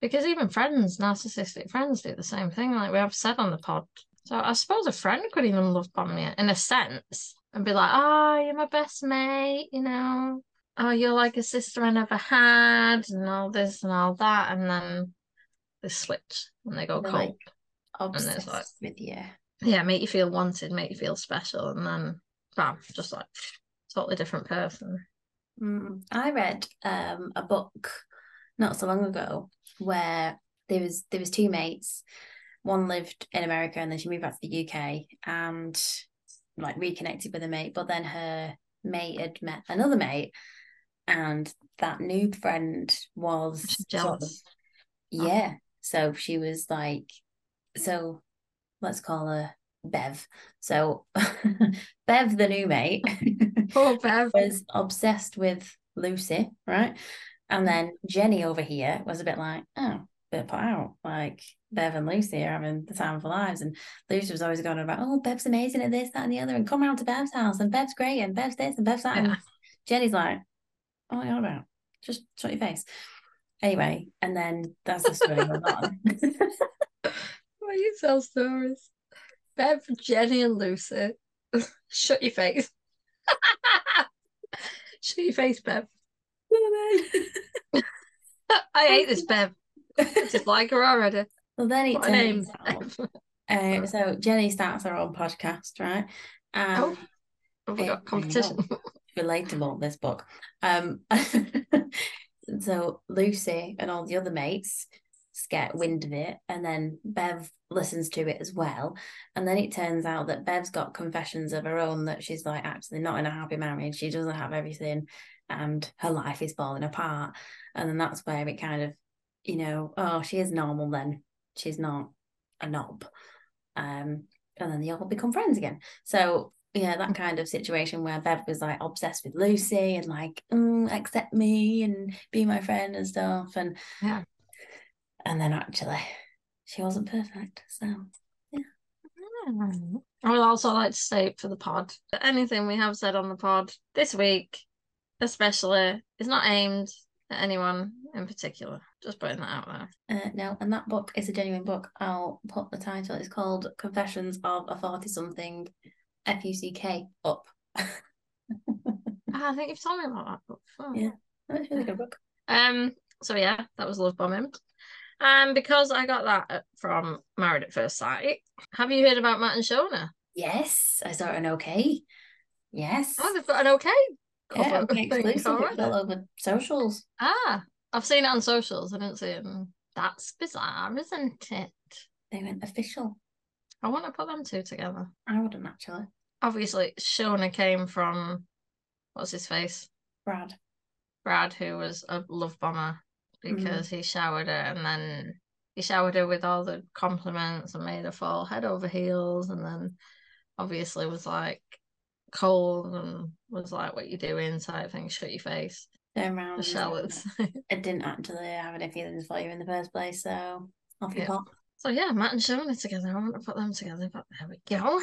Because even friends, narcissistic friends, do the same thing, like we have said on the pod. So I suppose a friend could even love bomb you in a sense and be like, oh, you're my best mate, you know, oh, you're like a sister I never had, and all this and all that. And then they switch and they go
They're
cold.
like obsessed
like-
with you.
Yeah, make you feel wanted, make you feel special. And then, bam, just like totally different person.
Mm. I read um, a book not so long ago where there was there was two mates. One lived in America and then she moved back to the UK and like reconnected with a mate. But then her mate had met another mate, and that new friend was
She's
sort of- yeah. So she was like, so let's call her Bev. So (laughs) Bev, the new mate. (laughs)
Poor (laughs) Bev.
was obsessed with Lucy, right? And then mm-hmm. Jenny over here was a bit like, oh, bit put out. Like Bev and Lucy are having the time of their lives. And Lucy was always going about, oh, Bev's amazing at this, that, and the other, and come round to Bev's house, and Bev's great, and Bev's this, and Bev's that.
Yeah.
And Jenny's like, oh, what are you on about? Just shut your face. Anyway, and then that's the story going on.
Why you tell stories? Bev, Jenny, and Lucy. (laughs) Shut your face. (laughs) Shut your face, Bev. (laughs) I hate this Bev. I just like her already.
well, then it turns out, uh, so Jenny starts her own podcast, right? And
Oh, Have we got competition?
relatable this book um so lucy and all the other mates get wind of it. And then bev listens to it as well. And then it turns out that bev's got confessions of her own that she's like actually not in a happy marriage. She doesn't have everything and her life is falling apart. And then that's where it kind of you know oh she is normal then. She's not a knob. Um and then they all become friends again. So yeah, that kind of situation where Bev was like obsessed with Lucy and like, mm, accept me and be my friend and stuff. And
Yeah.
And then actually she wasn't perfect. So
yeah. I would also like to state for the pod that anything we have said on the pod this week, especially, is not aimed at anyone in particular. Just putting that out there.
uh, no, and that book is a genuine book. I'll put the title. It's called Confessions of a 40 something F U C K up. (laughs)
Ah, I think you've told me about that book before.
Yeah. That's a really good book.
Um. So yeah, that was love bombing. And because I got that from Married at First Sight, have you heard about Matt and Shona?
Yes, I saw an okay. Yes.
Oh, they've got an okay.
yeah, okay, (laughs) exclusive. All over socials.
Ah, I've seen it on socials. I didn't see it. That's bizarre, isn't it?
They went official.
I want to put them two together.
I wouldn't actually.
Obviously, Shona came from what's his face?
Brad.
Brad, who was a love bomber
Mm-hmm.
because he showered her and then he showered her with all the compliments and made her fall head over heels and then obviously was like cold and was like, "What you doing?" type thing. Shut your face.
Turn around.
Michelle was.
It didn't actually have any feelings for you in the first place, so off you
Yeah.
pop.
so yeah, Matt and Shona are together. I want to put them together, but there we go.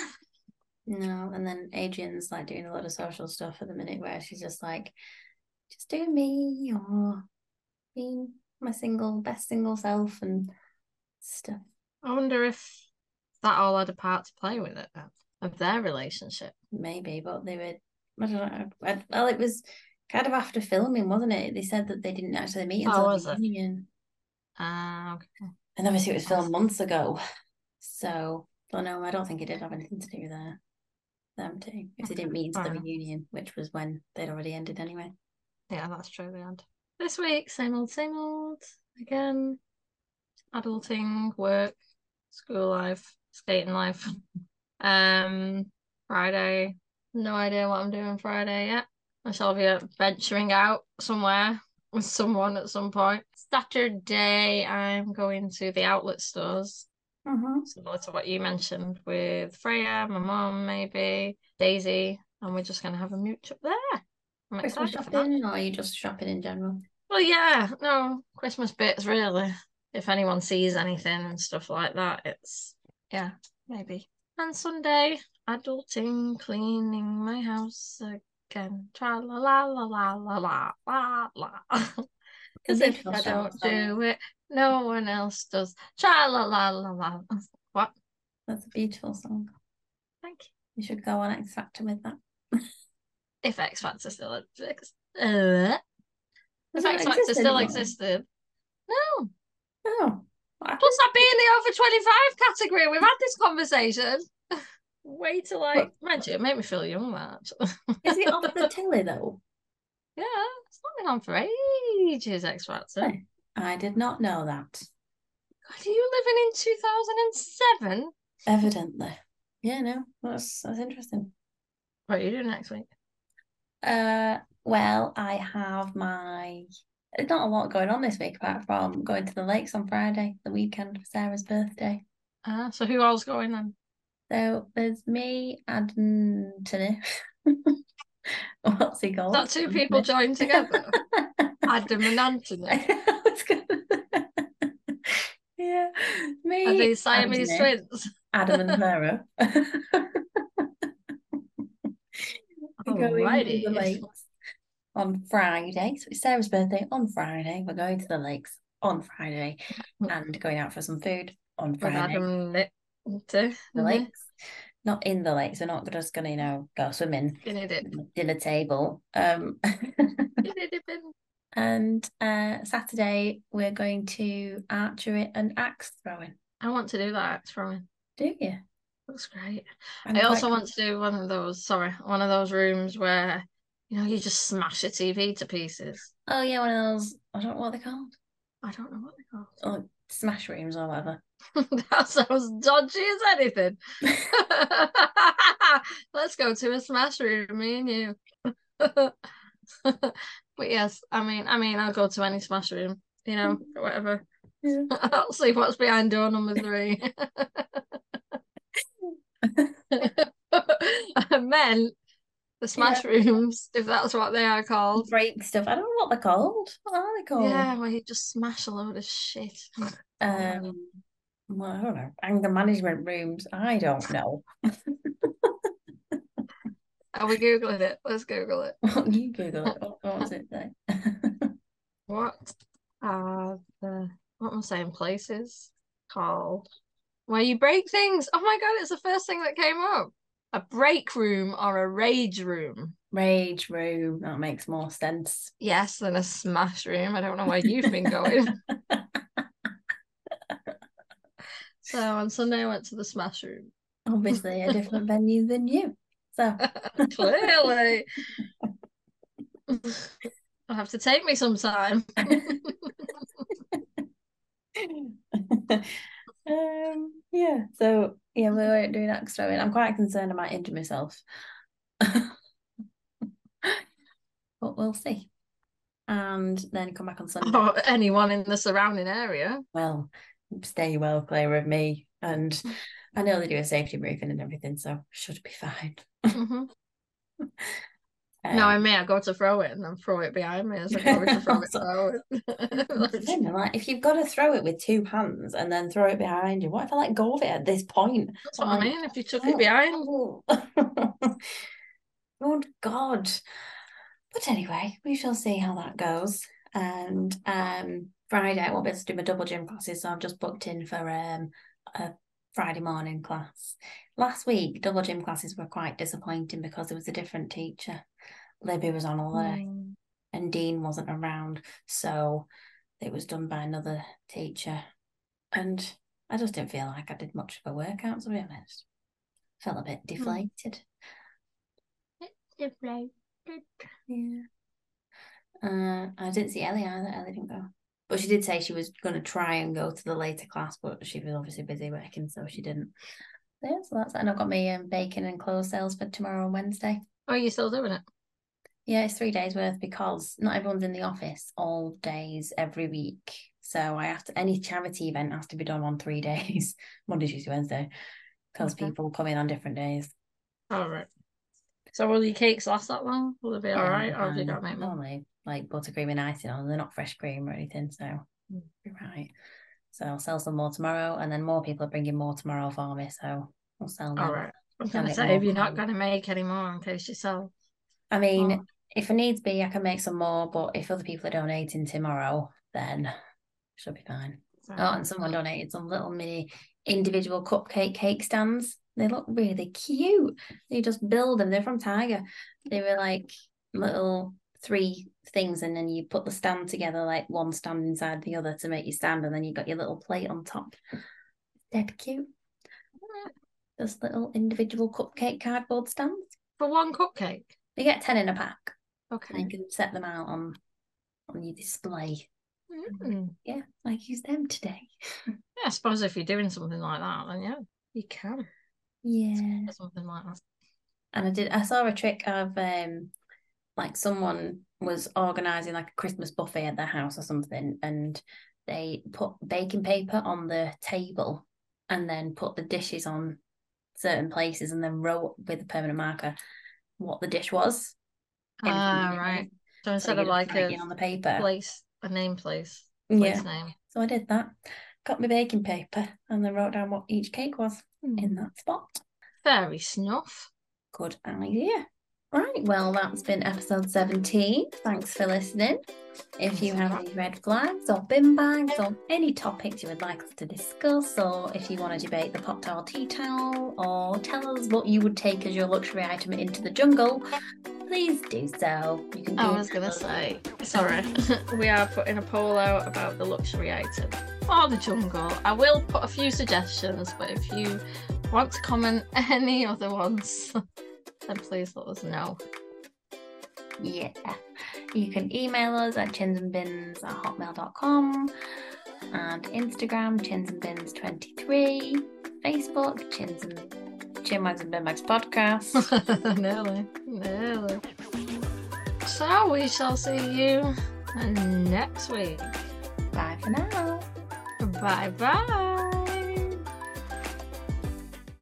No, and then Adrian's like doing a lot of social stuff at the minute where she's just like, just do me or being my single, best single self and stuff.
I wonder if that all had a part to play with it of their relationship.
Maybe, but they were, I don't know. Well, it was kind of after filming, wasn't it? They said that they didn't actually meet
Oh,
until
was
the reunion.
Ah, okay.
And obviously it was filmed months ago. So, but no, I don't think it did have anything to do with uh, them two. If they didn't meet until the reunion, which was when they'd already ended anyway.
Yeah, that's true. They had this week. Same old, same old. Again, adulting, work, school life, skating life. Um, Friday. No idea what I'm doing Friday yet. I shall be venturing out somewhere with someone at some point. Saturday, I'm going to the outlet stores,
Mm-hmm.
similar to what you mentioned with Freya, my mum, maybe Daisy, and we're just going to have a mooch up there.
Christmas
excited for that.
shopping, or are you just shopping in general?
Well, yeah, no, Christmas bits really. If anyone sees anything and stuff like that, it's yeah, maybe. And Sunday, adulting, cleaning my house again. Tra la la la la la la la la. (laughs) Because if I don't do it, no one else does. Tra la la la la. (laughs) What?
That's a beautiful song.
Thank you.
You should go on X Factor with that. (laughs)
If X Factor still exists. Uh, if X Factor
exist
still
anymore?
existed. No.
Oh, happened?
Plus, I'd be in the over 25 category. We've had this conversation. (laughs) Way to like, mind you, it made me feel young, that actually.
Is it off the (laughs) telly though?
yeah, it's not been on for ages, X Factor.
I did not know that.
God, are you living in 2007?
Evidently. Yeah, no, that's that's interesting.
What are you doing next week?
Uh, well, I have my. There's not a lot going on this week apart from going to the lakes on Friday, the weekend for Sarah's birthday.
Ah, so who else going then?
So there's me, and Anthony. (laughs) What's he called?
that two people joined together? (laughs) Adam and Anthony. (laughs)
Gonna- yeah, me.
Are they Siamese
Anthony,
twins?
Adam and Sarah. Going to the lakes on Friday. So it's Sarah's birthday on Friday. We're going to the lakes on Friday and going out for some food on
With
Friday.
Adam Nick. To
The lakes. Not in the lakes. We're not just gonna, you know, go swimming
Guinea dip.
dinner table. Um (laughs)
dipping.
and uh Saturday we're going to archery and axe throwing.
I want to do that axe throwing.
Do you?
Looks great.
I'm
I also want to do one of those, sorry, one of those rooms where, you know, you just smash a TV to pieces.
Oh yeah, one of those I don't know what they're called.
I don't know what they're
Or smash rooms or whatever. (laughs)
that sounds dodgy as anything. (laughs) (laughs) Let's go to a smash room, me and you. but yes, I mean, I mean, I'll go to any smash room, you know, whatever.
Yeah.
I'll see what's behind door number three. (laughs) I meant the smash rooms, if that's what they are called.
Break stuff. I don't know what they're called. What are they called?
Yeah, where you just smash a load of shit.
Um well, I don't know. Anger management rooms. I don't know.
Are we googling it? Let's Google it. (laughs)
you Google it. What, what was it say? (laughs)
What are the what am I saying? Places called where you break things? Oh my god, it's the first thing that came up. A break room or a rage room.
Rage room. That makes more sense.
Yes, than a smash room. I don't know where you've been going. (laughs) So on Sunday I went to the smash room.
Obviously, a different (laughs) venue than you. So
Clearly. (laughs) I'll have to take me some time.
um, yeah. So yeah, we weren't doing axe throwing. I'm quite concerned I might injure myself. (laughs) but we'll see. And then come back on Sunday.
Or anyone in the surrounding area.
Well, stay well clear of me and I know they do a safety briefing and everything, so should be fine.
Mhm. (laughs)
Um,
no, I may I go to throw it and then throw it behind me as I go to throw it. throw it. (laughs)
like, (laughs) if you've got to throw it with two hands and then throw it behind you, what if I let go of it at this point?
That's what I mean. If you took it behind,
Oh, (laughs) Good God. But anyway, we shall see how that goes. And um Friday I won't be able to do my double gym classes, so I've just booked in for um a Friday morning class. Last week, double gym classes were quite disappointing because there was a different teacher. Libby was on holiday
Mm.
and Dean wasn't around, so it was done by another teacher. And I just didn't feel like I did much of a workout, to be honest. Felt a bit deflated. Deflated. Yeah. Uh, I didn't see Ellie either. Ellie didn't go. But she did say she was going to try and go to the later class, but she was obviously busy working, so she didn't. Yeah, so that's and I've got my um, bacon and clothes sales for tomorrow and Wednesday.
Oh, you still doing it?
Yeah, it's three days worth because not everyone's in the office all days every week. So I have to any charity event has to be done on three (laughs) days, Monday, Tuesday, Wednesday, because
Okay.
people come in on different days.
All right. So will your cakes last that long? Will they be all
Yeah,
right? Or have you
and
got to make more?
normally like buttercream and icing on. They're not fresh cream or anything, so
Mm.
you're right. So I'll sell some more tomorrow, and then more people are bringing more tomorrow for me. So I'll sell them.
All right. I was
Can
going to
get
say, if you're not going to make any more in case you sell.
I mean. If it needs be, I can make some more. But if other people are donating tomorrow, then should be fine. Oh, and someone donated some little mini individual cupcake cake stands. They look really cute. You just build them. They're from Tiger. They were like little three things, and then you put the stand together, like one stand inside the other to make your stand, and then you got your little plate on top. Dead cute. Just little individual cupcake cardboard stands.
For one cupcake.
You get ten in a pack, and you can set them out on on your display.
Mm.
Yeah, I used them today. (laughs)
Yeah, I suppose if you're doing something like that, then yeah, you can.
Yeah.
Something like that.
And I did I saw a trick of um like someone was organizing like a Christmas buffet at their house or something and they put baking paper on the table and then put the dishes on certain places and then wrote with a permanent marker what the dish was.
Ah, right. So
So
instead
you
of like a
on the paper.
place, a name place, place
yeah.
name.
So I did that. Got my baking paper and then wrote down what each cake was in that spot.
Fairy snuff.
Good idea. Right, well, that's been episode 17. Thanks for listening. If you have any red flags or bin bags or any topics you would like us to discuss, or if you want to debate the pop towel tea towel, or tell us what you would take as your luxury item into the jungle, please do so. You can
I was gonna say, sorry, (laughs) we are putting a poll out about the luxury item for the jungle. I will put a few suggestions, but if you want to comment (laughs) any other ones, (laughs) then please let us know.
Yeah. You can email us at chinsandbins at hotmail.com and Instagram, chinsandbins23, Facebook, chins and chinwags and binbags podcast. (laughs)
nearly, nearly. So we shall see you next week.
Bye for now.
Bye bye.